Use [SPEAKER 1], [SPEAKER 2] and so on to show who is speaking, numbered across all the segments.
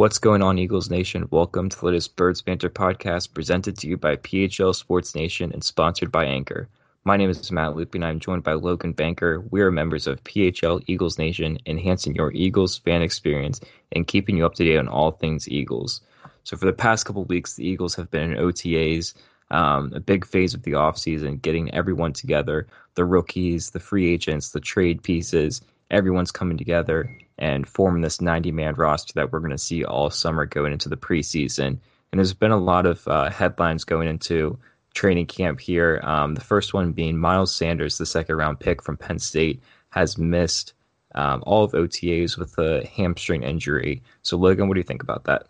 [SPEAKER 1] What's going on, Eagles Nation? Welcome to the latest Birds Banter podcast presented to you by PHL Sports Nation and sponsored by Anchor. My name is Matt Loopy and I'm joined by Logan Banker. We are members of PHL Eagles Nation, enhancing your Eagles fan experience and keeping you up to date on all things Eagles. So, for the past couple weeks, the Eagles have been in OTAs, um, a big phase of the offseason, getting everyone together the rookies, the free agents, the trade pieces. Everyone's coming together and form this 90 man roster that we're going to see all summer going into the preseason. And there's been a lot of uh, headlines going into training camp here. Um, the first one being Miles Sanders, the second round pick from Penn State, has missed um, all of OTAs with a hamstring injury. So, Logan, what do you think about that?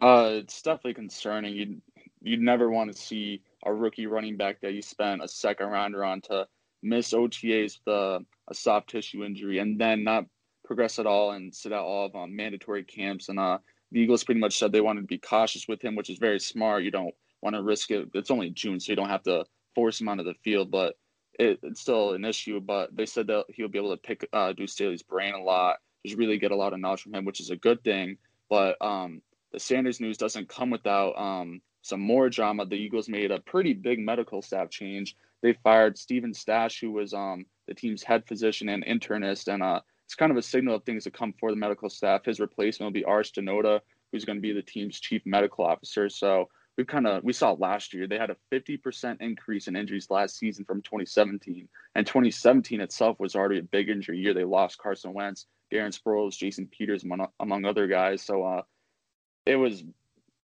[SPEAKER 2] Uh, it's definitely concerning. You'd, you'd never want to see a rookie running back that you spent a second rounder on to miss OTAs with a, a soft tissue injury and then not progress at all and sit out all of um, mandatory camps. And uh, the Eagles pretty much said they wanted to be cautious with him, which is very smart. You don't want to risk it. It's only June, so you don't have to force him onto the field, but it, it's still an issue. But they said that he'll be able to pick uh, Deuce Staley's brain a lot, just really get a lot of knowledge from him, which is a good thing. But um, the Sanders news doesn't come without um, some more drama. The Eagles made a pretty big medical staff change. They fired Stephen Stache, who was um, the team's head physician and internist, and uh, it's kind of a signal of things to come for the medical staff. His replacement will be Arsh Dhanota, who's going to be the team's chief medical officer. So we kind of we saw last year they had a 50% increase in injuries last season from 2017, and 2017 itself was already a big injury year. They lost Carson Wentz, Darren Sproles, Jason Peters, among, among other guys. So uh, it was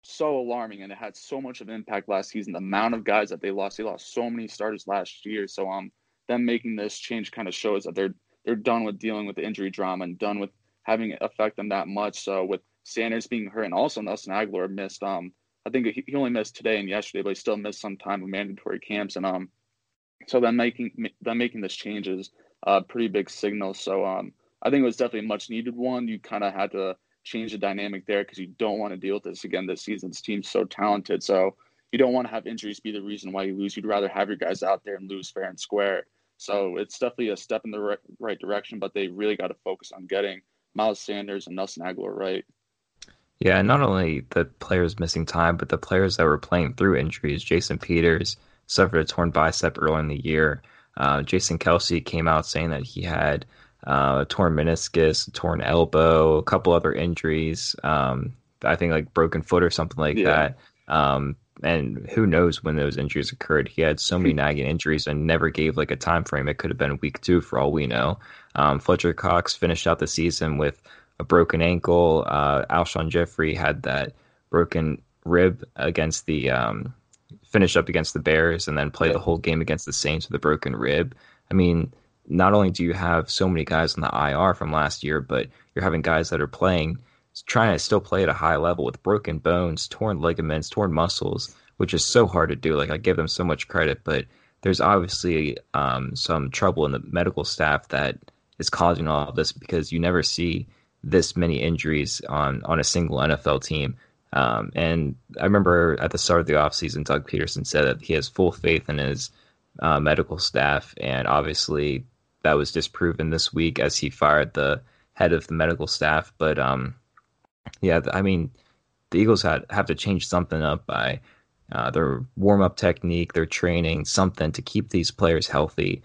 [SPEAKER 2] so alarming, and it had so much of impact last season. The amount of guys that they lost, they lost so many starters last year. So um, them making this change kind of shows that they're they're done with dealing with the injury drama and done with having it affect them that much. So with Sanders being hurt and also Nelson Agholor missed, um, I think he only missed today and yesterday, but he still missed some time of mandatory camps. And um, so then making them making this change is a pretty big signal. So um, I think it was definitely a much needed one. You kind of had to change the dynamic there because you don't want to deal with this again this season. This team's so talented, so you don't want to have injuries be the reason why you lose. You'd rather have your guys out there and lose fair and square. So it's definitely a step in the right, right direction, but they really got to focus on getting Miles Sanders and Nelson Agholor right.
[SPEAKER 1] Yeah, and not only the players missing time, but the players that were playing through injuries. Jason Peters suffered a torn bicep early in the year. Uh, Jason Kelce came out saying that he had uh, a torn meniscus, a torn elbow, a couple other injuries. Um, I think like broken foot or something like yeah. that. Um, and who knows when those injuries occurred. He had so many nagging injuries and never gave like a time frame. It could have been week two for all we know. Um, Fletcher Cox finished out the season with a broken ankle. Uh, Alshon Jeffery had that broken rib against the um, finished up against the Bears and then played the whole game against the Saints with a broken rib. I mean, not only do you have so many guys on the IR from last year, but you're having guys that are playing trying to still play at a high level with broken bones, torn ligaments, torn muscles, which is so hard to do. Like I give them so much credit, but there's obviously um, some trouble in the medical staff that is causing all of this because you never see this many injuries on on a single NFL team. Um, and I remember at the start of the offseason, Doug Pederson said that he has full faith in his uh, medical staff, and obviously that was disproven this week as he fired the head of the medical staff. But um, yeah, I mean, the Eagles had have to change something up by uh, their warm up technique, their training, something to keep these players healthy,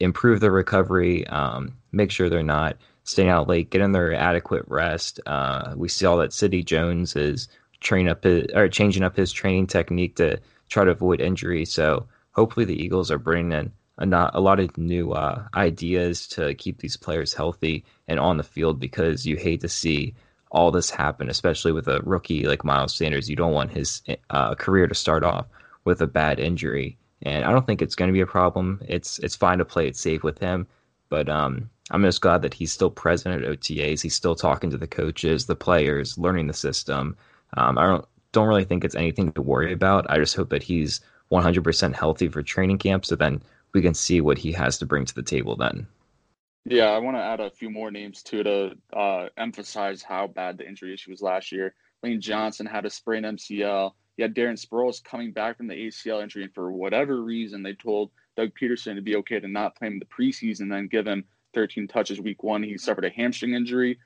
[SPEAKER 1] improve their recovery, um, make sure they're not staying out late, getting their adequate rest. Uh, we all that Sidney Jones is train up his, or changing up his training technique to try to avoid injury. So hopefully the Eagles are bringing in a, not, a lot of new uh, ideas to keep these players healthy and on the field because you hate to see all this happen, especially with a rookie like Miles Sanders. You don't want his uh, career to start off with a bad injury, and I don't think it's going to be a problem. It's it's fine to play it safe with him. But um, I'm just glad that he's still present at OTAs. He's still talking to the coaches, the players, learning the system. Um, I don't don't really think it's anything to worry about. I just hope that he's 100% healthy for training camp, so then we can see what he has to bring to the table then.
[SPEAKER 2] Yeah, I want to add a few more names too to uh, emphasize how bad the injury issue was last year. Lane Johnson had a sprained MCL. You had Darren Sproles coming back from the ACL injury, and for whatever reason, they told Doug Pederson to be okay to not play him the preseason, then give him 13 touches week one. He suffered a hamstring injury.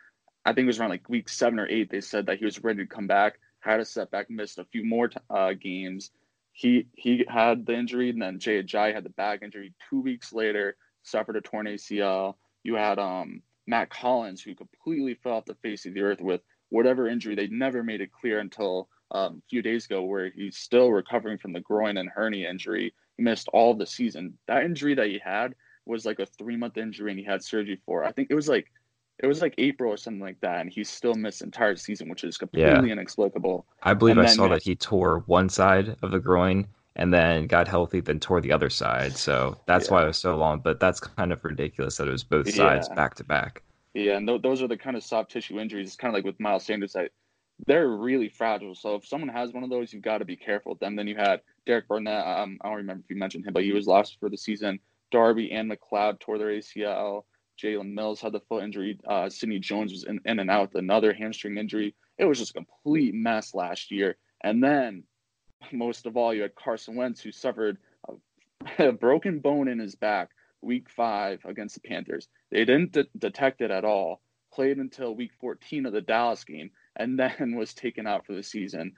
[SPEAKER 2] I think it was around like week seven or eight. They said that he was ready to come back, had a setback, missed a few more uh, games. He he had the injury, and then Jay Ajayi had the back injury. Two weeks later, suffered a torn ACL. You had um, Mack Hollins, who completely fell off the face of the earth with whatever injury. They never made it clear until um, a few days ago, where he's still recovering from the groin and hernia injury. He missed all the season. That injury that he had was like a three month injury, and he had surgery for. I think it was like it was like April or something like that, and he still missed entire season, which is completely yeah. inexplicable.
[SPEAKER 1] I believe and I saw that he tore one side of the groin and then got healthy, then tore the other side. So that's yeah. why it was so long. But that's kind of ridiculous that it was both sides yeah. back to back.
[SPEAKER 2] Yeah, and th- those are the kind of soft tissue injuries. It's kind of like with Miles Sanders that they're really fragile. So if someone has one of those, you've got to be careful with them. Then you had Derek Barnett. Um, I don't remember if you mentioned him, but he was lost for the season. Darby and McLeod tore their ACL. Jalen Mills had the foot injury. Uh, Sidney Jones was in, in and out with another hamstring injury. It was just a complete mess last year. And then, most of all, you had Carson Wentz, who suffered a, a broken bone in his back week five against the Panthers. They didn't de- detect it at all, played until week 14 of the Dallas game, and then was taken out for the season.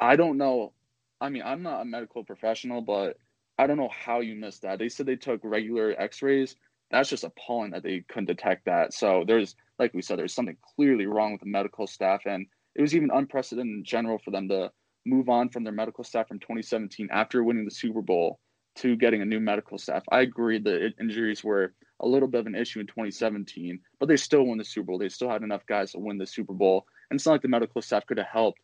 [SPEAKER 2] I don't know. I mean, I'm not a medical professional, but I don't know how you missed that. They said they took regular x rays that's just appalling that they couldn't detect that. So there's, like we said, there's something clearly wrong with the medical staff, and it was even unprecedented in general for them to move on from their medical staff from 2017 after winning the Super Bowl to getting a new medical staff. I agree that injuries were a little bit of an issue in 2017, but they still won the Super Bowl. They still had enough guys to win the Super Bowl, and it's not like the medical staff could have helped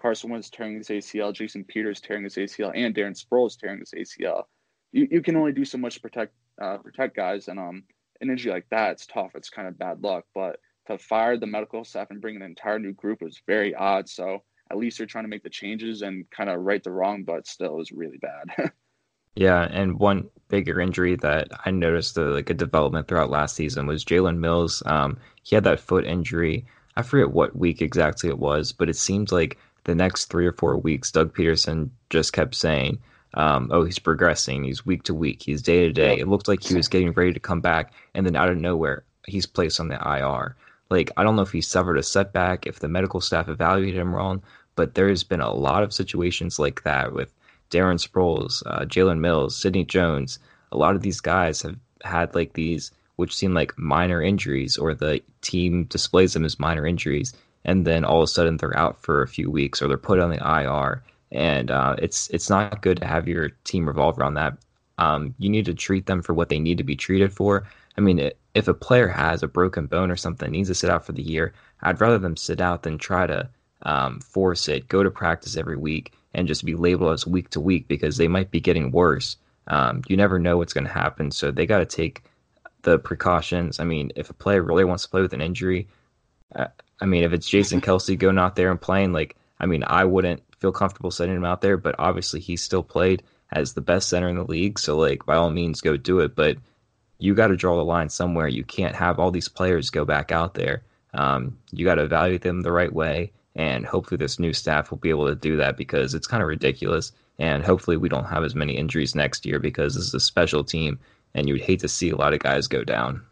[SPEAKER 2] Carson Wentz tearing his ACL, Jason Peters tearing his ACL, and Darren Sproles tearing his ACL. You, you can only do so much to protect uh, protect guys. And um, an injury like that, it's tough. It's kind of bad luck. But to fire the medical staff and bring an entire new group was very odd. So at least they're trying to make the changes and kind of right the wrong, but still, it was really bad.
[SPEAKER 1] yeah, and one bigger injury that I noticed the, like a development throughout last season was Jalen Mills. Um, he had that foot injury. I forget what week exactly it was, but it seemed like the next three or four weeks, Doug Pederson just kept saying, um, oh, he's progressing. He's week to week. He's day to day. It looked like he was getting ready to come back, and then out of nowhere, he's placed on the IR. Like I don't know if he suffered a setback, if the medical staff evaluated him wrong, but there's been a lot of situations like that with Darren Sproles, uh, Jalen Mills, Sidney Jones. A lot of these guys have had like these, which seem like minor injuries, or the team displays them as minor injuries, and then all of a sudden they're out for a few weeks or they're put on the IR and uh, it's it's not good to have your team revolve around that. Um, you need to treat them for what they need to be treated for. I mean, it, if a player has a broken bone or something, needs to sit out for the year, I'd rather them sit out than try to um, force it, go to practice every week, and just be labeled as week to week because they might be getting worse. Um, you never know what's going to happen, so they got to take the precautions. I mean, if a player really wants to play with an injury, uh, I mean, if it's Jason Kelce going out there and playing, like, I mean, I wouldn't feel comfortable sending him out there, but obviously he still played as the best center in the league. So like by all means go do it, but you got to draw the line somewhere. You can't have all these players go back out there. Um, you got to evaluate them the right way, and hopefully this new staff will be able to do that because it's kind of ridiculous. And hopefully we don't have as many injuries next year because this is a special team, and you would hate to see a lot of guys go down.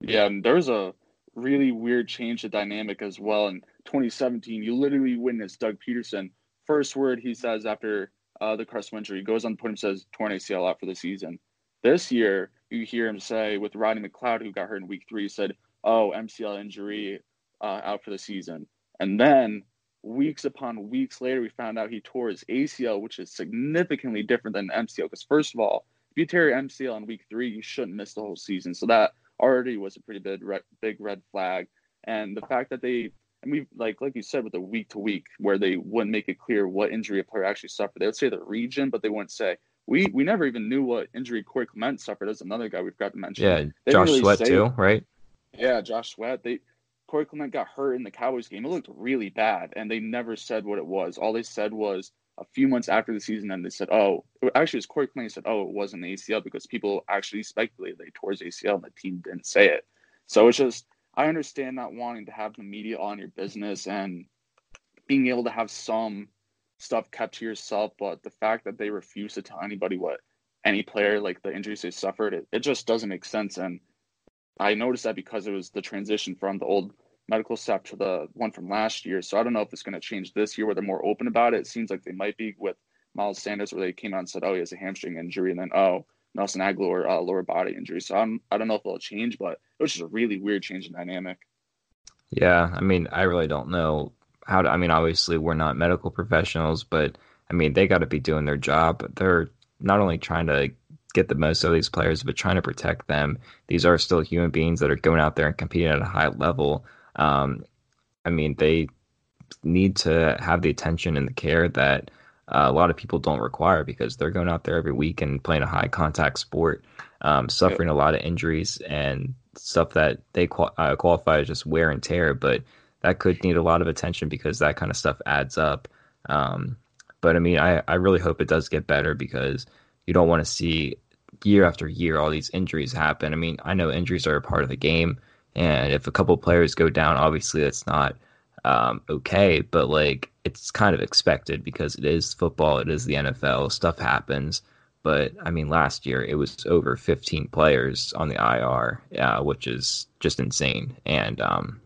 [SPEAKER 2] Yeah, and there's a really weird change of dynamic as well. In 2017, you literally witnessed Doug Pederson first word he says after uh, the Carson injury. He goes on the podium says torn ACL out for the season. This year, you hear him say with Rodney McLeod, who got hurt in week three, said, "Oh, MCL injury uh, out for the season." And then weeks upon weeks later, we found out he tore his ACL, which is significantly different than MCL. Because first of all, if you tear your MCL in week three, you shouldn't miss the whole season. So that already was a pretty big red, big red flag. And the fact that they and we like like you said with the week to week where they wouldn't make it clear what injury a player actually suffered. They would say the region, but they wouldn't say we we never even knew what injury Corey Clement suffered as another guy we've got to mention.
[SPEAKER 1] Yeah, they Josh really Sweat say, too, right?
[SPEAKER 2] Yeah, Josh Sweat. They Corey Clement got hurt in the Cowboys game. It looked really bad, and they never said what it was. All they said was a few months after the season, and they said, "Oh, actually, it was Corey Clement said, oh, it wasn't ACL because people actually speculated they tore his ACL, and the team didn't say it." So it's just I understand not wanting to have the media on your business and being able to have some stuff kept to yourself, but the fact that they refuse to tell anybody what any player like the injuries they suffered, it, it just doesn't make sense. And I noticed that because it was the transition from the old medical staff to the one from last year. So I don't know if it's going to change this year where they're more open about it. It seems like they might be with Miles Sanders, where they came out and said, "Oh, he has a hamstring injury," and then, "Oh, Nelson Agholor uh, lower body injury." So I'm, I don't know if it'll change, but it was just a really weird change in dynamic.
[SPEAKER 1] Yeah, I mean, I really don't know how to. I mean, obviously, we're not medical professionals, but I mean, they got to be doing their job. They're not only trying to get the most out of these players, but trying to protect them. These are still human beings that are going out there and competing at a high level. Um, I mean, they need to have the attention and the care that uh, a lot of people don't require because they're going out there every week and playing a high contact sport, um, suffering a lot of injuries and stuff that they qual- uh, qualify as just wear and tear. But that could need a lot of attention because that kind of stuff adds up. Um, but I mean, I, I really hope it does get better because you don't want to see year after year all these injuries happen. I mean, I know injuries are a part of the game, and if a couple players go down, obviously that's not um, okay, but like it's kind of expected because it is football, it is the NFL, stuff happens. But I mean, last year it was over 15 players on the IR, uh, which is just insane. And um,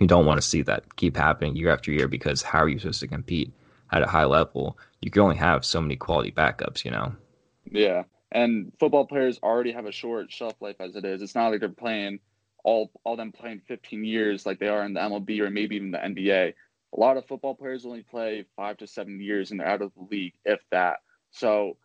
[SPEAKER 1] you don't want to see that keep happening year after year because how are you supposed to compete at a high level? You can only have so many quality backups, you know?
[SPEAKER 2] Yeah. And football players already have a short shelf life as it is. It's not like they're playing all all them playing 15 years like they are in the MLB or maybe even the NBA. A lot of football players only play five to seven years and they're out of the league, if that. So,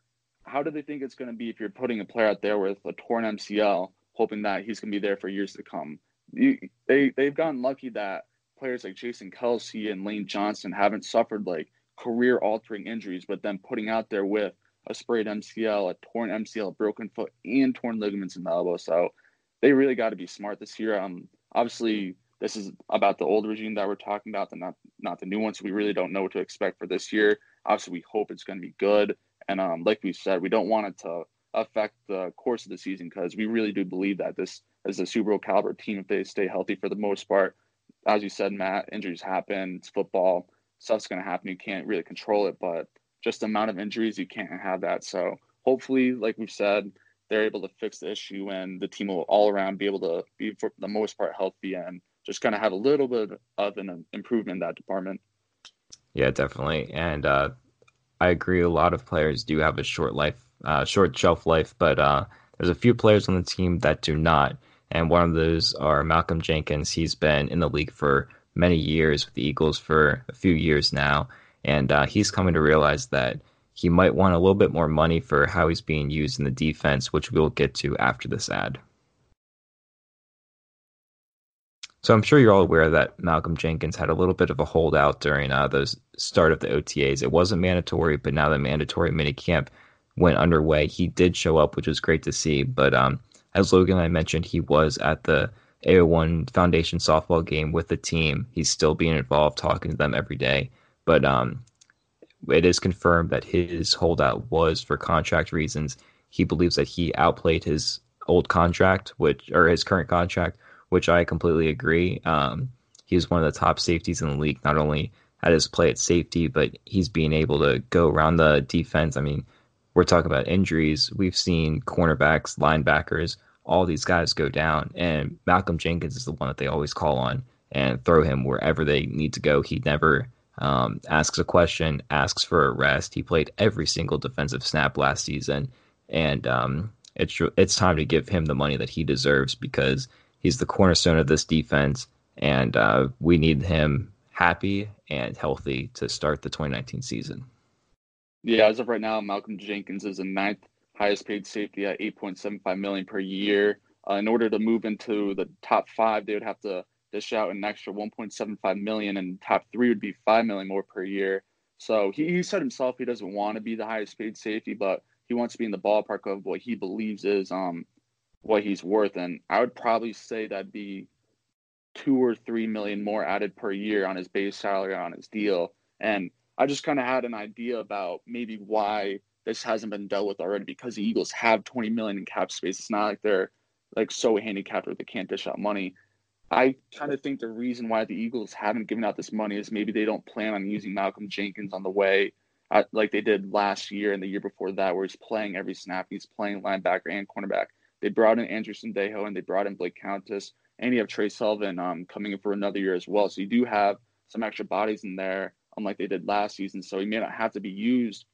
[SPEAKER 2] how do they think it's going to be if you're putting a player out there with a torn MCL, hoping that he's going to be there for years to come? You, they they've gotten lucky that players like Jason Kelce and Lane Johnson haven't suffered like career altering injuries, but then putting out there with a sprayed MCL, a torn MCL, a broken foot, and torn ligaments in the elbow. So they really got to be smart this year. Um, obviously, this is about the old regime that we're talking about, the not not the new one. So we really don't know what to expect for this year. Obviously, we hope it's going to be good. And um, like we said, we don't want it to affect the course of the season because we really do believe that this is a Super Bowl caliber team if they stay healthy for the most part. As you said, Matt, injuries happen. It's football. Stuff's going to happen. You can't really control it, but just the amount of injuries, you can't have that. So hopefully, like we've said, they're able to fix the issue and the team will all around be able to be for the most part healthy and just kind of have a little bit of an improvement in that department.
[SPEAKER 1] Yeah, definitely. And uh, I agree. A lot of players do have a short life, uh, short shelf life, but uh, there's a few players on the team that do not. And one of those are Malcolm Jenkins. He's been in the league for many years with the Eagles for a few years now. And uh, he's coming to realize that he might want a little bit more money for how he's being used in the defense, which we'll get to after this ad. So I'm sure you're all aware that Malcolm Jenkins had a little bit of a holdout during uh, the start of the OTAs. It wasn't mandatory, but now the mandatory minicamp went underway. He did show up, which was great to see. But um, as Logan and I mentioned, he was at the AO1 Foundation softball game with the team. He's still being involved, talking to them every day. But um, it is confirmed that his holdout was for contract reasons. He believes that he outplayed his old contract, which or his current contract, which I completely agree. Um, he's one of the top safeties in the league, not only at his play at safety, but he's being able to go around the defense. I mean, we're talking about injuries. We've seen cornerbacks, linebackers, all these guys go down, and Malcolm Jenkins is the one that they always call on and throw him wherever they need to go. He never um, asks a question, asks for a rest. He played every single defensive snap last season, and um, it's it's time to give him the money that he deserves because he's the cornerstone of this defense, and uh, we need him happy and healthy to start the 2019 season.
[SPEAKER 2] Yeah, as of right now, Malcolm Jenkins is the ninth highest paid safety at 8.75 million per year. Uh, in order to move into the top five, they would have to dish out an extra 1.75 million, and top three would be five million more per year. So he, he said himself he doesn't want to be the highest paid safety, but he wants to be in the ballpark of what he believes is um what he's worth, and I would probably say that'd be two or three million more added per year on his base salary on his deal. And I just kind of had an idea about maybe why this hasn't been dealt with already because the Eagles have 20 million in cap space. It's not like they're like so handicapped where they can't dish out money. I kind of think the reason why the Eagles haven't given out this money is maybe they don't plan on using Malcolm Jenkins on the way uh, like they did last year and the year before that, where he's playing every snap. He's playing linebacker and cornerback. They brought in Andrew Sendejo and they brought in Blake Countess, and you have Tre Sullivan um, coming in for another year as well. So you do have some extra bodies in there, unlike they did last season. So he may not have to be used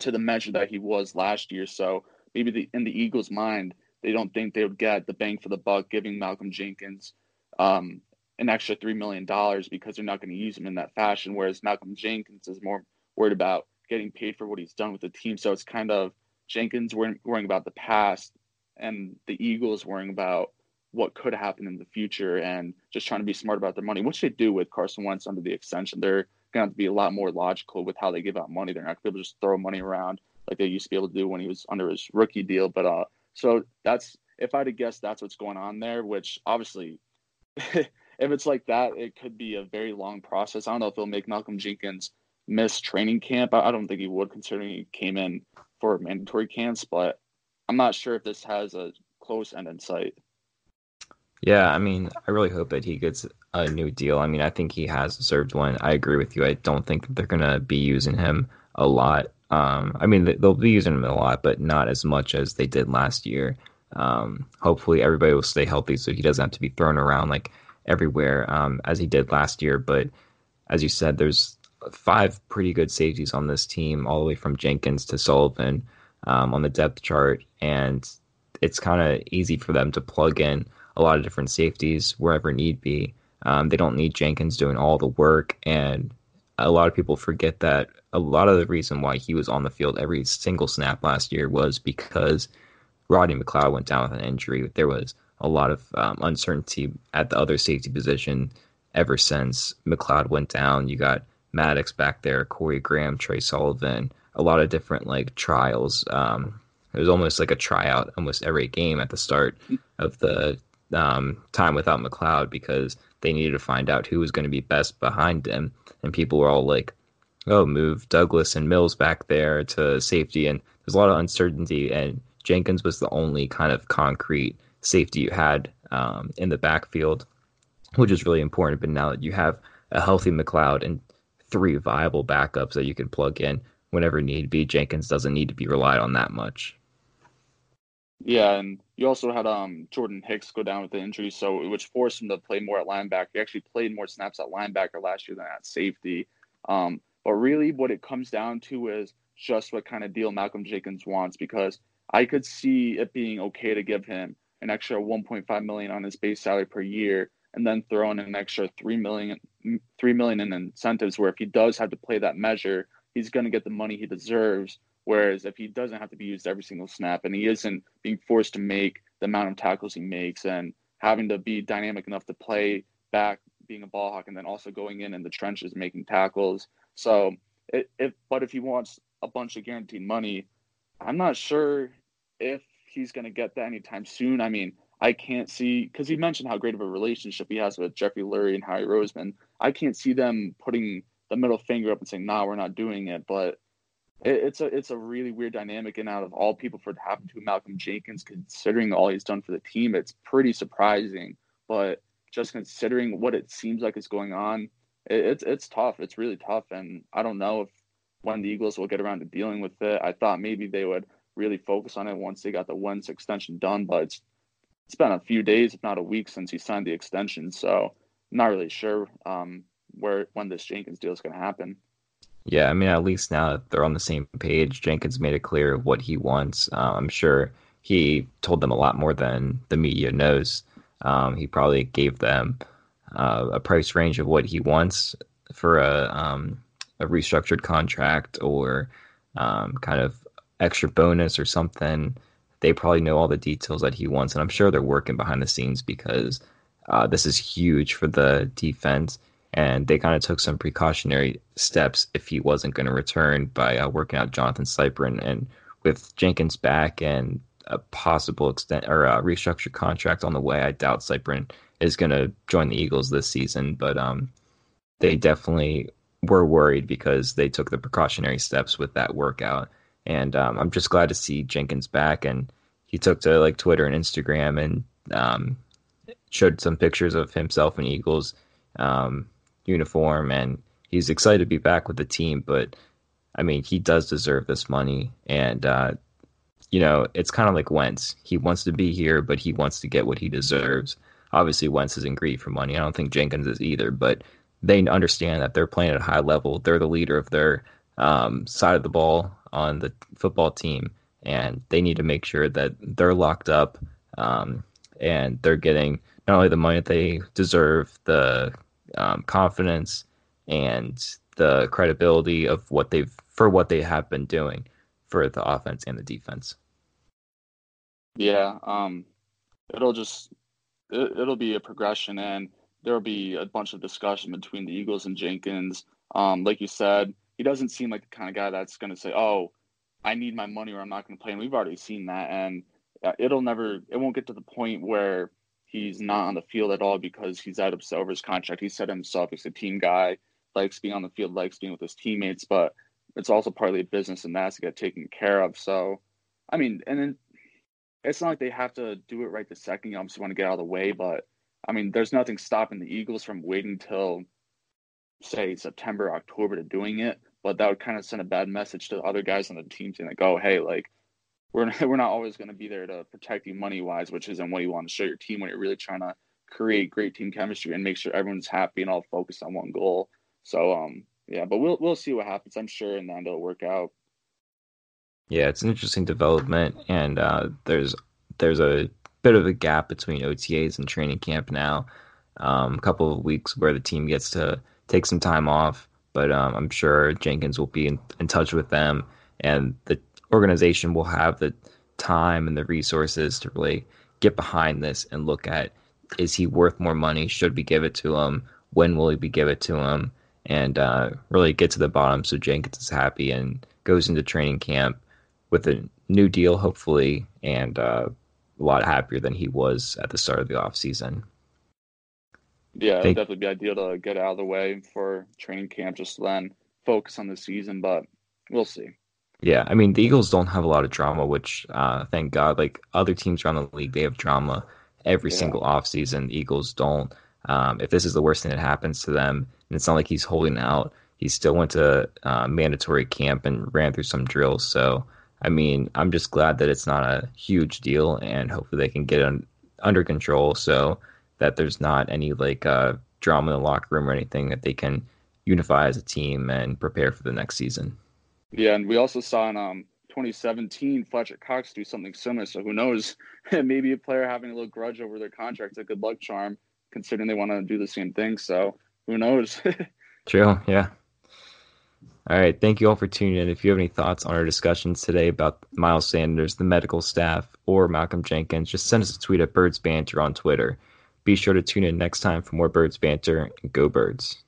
[SPEAKER 2] to the measure that he was last year. So maybe the, in the Eagles' mind, they don't think they would get the bang for the buck giving Malcolm Jenkins um, an extra $3 million because they're not going to use him in that fashion. Whereas Malcolm Jenkins is more worried about getting paid for what he's done with the team. So it's kind of Jenkins worrying, about the past and the Eagles worrying about what could happen in the future and just trying to be smart about their money, which they do with Carson Wentz under the extension. They're going to have to be a lot more logical with how they give out money. They're not going to be able to just throw money around like they used to be able to do when he was under his rookie deal. But uh, so that's if I had to guess, that's what's going on there. Which obviously, if it's like that, it could be a very long process. I don't know if it'll make Malcolm Jenkins miss training camp. I don't think he would, considering he came in for mandatory camps. But I'm not sure if this has a close end in sight.
[SPEAKER 1] Yeah, I mean, I really hope that he gets a new deal. I mean, I think he has deserved one. I agree with you. I don't think they're to be using him a lot. Um, I mean, they'll be using him a lot, but not as much as they did last year. Um, hopefully, everybody will stay healthy so he doesn't have to be thrown around like everywhere um, as he did last year. But as you said, there's five pretty good safeties on this team, all the way from Jenkins to Sullivan um, on the depth chart, and it's kind of easy for them to plug in a lot of different safeties wherever need be. Um, they don't need Jenkins doing all the work, and a lot of people forget that a lot of the reason why he was on the field every single snap last year was because Rodney McLeod went down with an injury. There was a lot of um, uncertainty at the other safety position ever since McLeod went down. You got Maddox back there, Corey Graham, Tre Sullivan, a lot of different like trials. Um, it was almost like a tryout almost every game at the start of the um, time without McLeod because they needed to find out who was going to be best behind him. And people were all like, oh, move Douglas and Mills back there to safety. And there's a lot of uncertainty. And Jenkins was the only kind of concrete safety you had um, in the backfield, which is really important. But now that you have a healthy McLeod and three viable backups that you can plug in whenever need be, Jenkins doesn't need to be relied on that much.
[SPEAKER 2] Yeah, and you also had um Jordan Hicks go down with the injury, so which forced him to play more at linebacker. He actually played more snaps at linebacker last year than at safety. Um, but really, what it comes down to is just what kind of deal Malcolm Jenkins wants, because I could see it being okay to give him an extra 1.5 million on his base salary per year, and then throw in an extra three million, three million in incentives. Where if he does have to play that measure, he's going to get the money he deserves Whereas if he doesn't have to be used every single snap and he isn't being forced to make the amount of tackles he makes and having to be dynamic enough to play back, being a ball hawk, and then also going in in the trenches making tackles. So, it, if but if he wants a bunch of guaranteed money, I'm not sure if he's going to get that anytime soon. I mean, I can't see because he mentioned how great of a relationship he has with Jeffrey Lurie and Howie Roseman. I can't see them putting the middle finger up and saying, "Nah, we're not doing it." But it, it's a it's a really weird dynamic, and out of all people for it to happen to Malcolm Jenkins, considering all he's done for the team, it's pretty surprising. But just considering what it seems like is going on, it, it's it's tough. It's really tough, and I don't know if when the Eagles will get around to dealing with it. I thought maybe they would really focus on it once they got the Wentz extension done, but it's it's been a few days, if not a week, since he signed the extension. So not really sure um, where when this Jenkins deal is going to happen.
[SPEAKER 1] Yeah, I mean, at least now that they're on the same page, Jenkins made it clear what he wants. Uh, I'm sure he told them a lot more than the media knows. Um, he probably gave them uh, a price range of what he wants for a um, a restructured contract or um, kind of extra bonus or something. They probably know all the details that he wants, and I'm sure they're working behind the scenes because uh, this is huge for the defense and they kind of took some precautionary steps if he wasn't going to return by uh, working out Jonathan Cyprien and with Jenkins back and a possible extent or a restructured contract on the way, I doubt Cyprien is going to join the Eagles this season. But um, they definitely were worried because they took the precautionary steps with that workout. And um, I'm just glad to see Jenkins back. And he took to like Twitter and Instagram and um, showed some pictures of himself in Eagles um, uniform, and he's excited to be back with the team. But I mean, he does deserve this money, and uh, you know, it's kind of like Wentz. He wants to be here, but he wants to get what he deserves. Obviously, Wentz isn't greedy for money. I don't think Jenkins is either, but they understand that they're playing at a high level. They're the leader of their um, side of the ball on the football team, and they need to make sure that they're locked up um, and they're getting not only the money that they deserve, the um, confidence and the credibility of what they've for what they have been doing for the offense and the defense.
[SPEAKER 2] Yeah, um, it'll just it, will be a progression, and there'll be a bunch of discussion between the Eagles and Jenkins. Um, like you said, he doesn't seem like the kind of guy that's going to say, "Oh, I need my money or I'm not going to play." And we've already seen that, and uh, it'll never, it won't get to the point where he's not on the field at all because he's out of his contract. He said himself he's a team guy, likes being on the field, likes being with his teammates, but it's also partly a business and that's to get taken care of. So, I mean, and then it's not like they have to do it right the second. You obviously want to get out of the way, but I mean, there's nothing stopping the Eagles from waiting till say September, October to doing it. But that would kind of send a bad message to the other guys on the team saying like, "Oh, hey, like we're we're not always going to be there to protect you money wise, which isn't what you want to show your team when you're really trying to create great team chemistry and make sure everyone's happy and all focused on one goal. So um yeah, but we'll we'll see what happens. I'm sure in the end it'll work out.
[SPEAKER 1] Yeah, it's an interesting development, and uh, there's there's a bit of a gap between OTAs and training camp now. Um, a couple of weeks where the team gets to take some time off, but um, I'm sure Jenkins will be in, in touch with them, and the organization will have the time and the resources to really get behind this and look at is he worth more money? Should we give it to him? When will we be give it to him? And uh, really get to the bottom so Jenkins is happy and goes into training camp with a new deal, hopefully, and uh, a lot happier than he was at the start of the offseason.
[SPEAKER 2] Yeah, it'd definitely be ideal to get out of the way for training camp, just then focus on the season, but we'll see.
[SPEAKER 1] Yeah, I mean the Eagles don't have a lot of drama, which uh, thank God. Like other teams around the league, they have drama every yeah. single offseason. The Eagles don't. Um, if this is the worst thing that happens to them, and it's not like he's holding out, he still went to uh, mandatory camp and ran through some drills. So I mean, I'm just glad that it's not a huge deal, and hopefully they can get it under control so that there's not any like uh, drama in the locker room or anything that they can unify as a team and prepare for the next season.
[SPEAKER 2] Yeah, and we also saw in um 2017 Fletcher Cox do something similar. So who knows? Maybe a player having a little grudge over their contract a good luck charm, considering they want to do the same thing. So who knows?
[SPEAKER 1] True. Yeah. All right. Thank you all for tuning in. If you have any thoughts on our discussions today about Miles Sanders, the medical staff, or Malcolm Jenkins, just send us a tweet at Birds Banter on Twitter. Be sure to tune in next time for more Birds Banter and go Birds.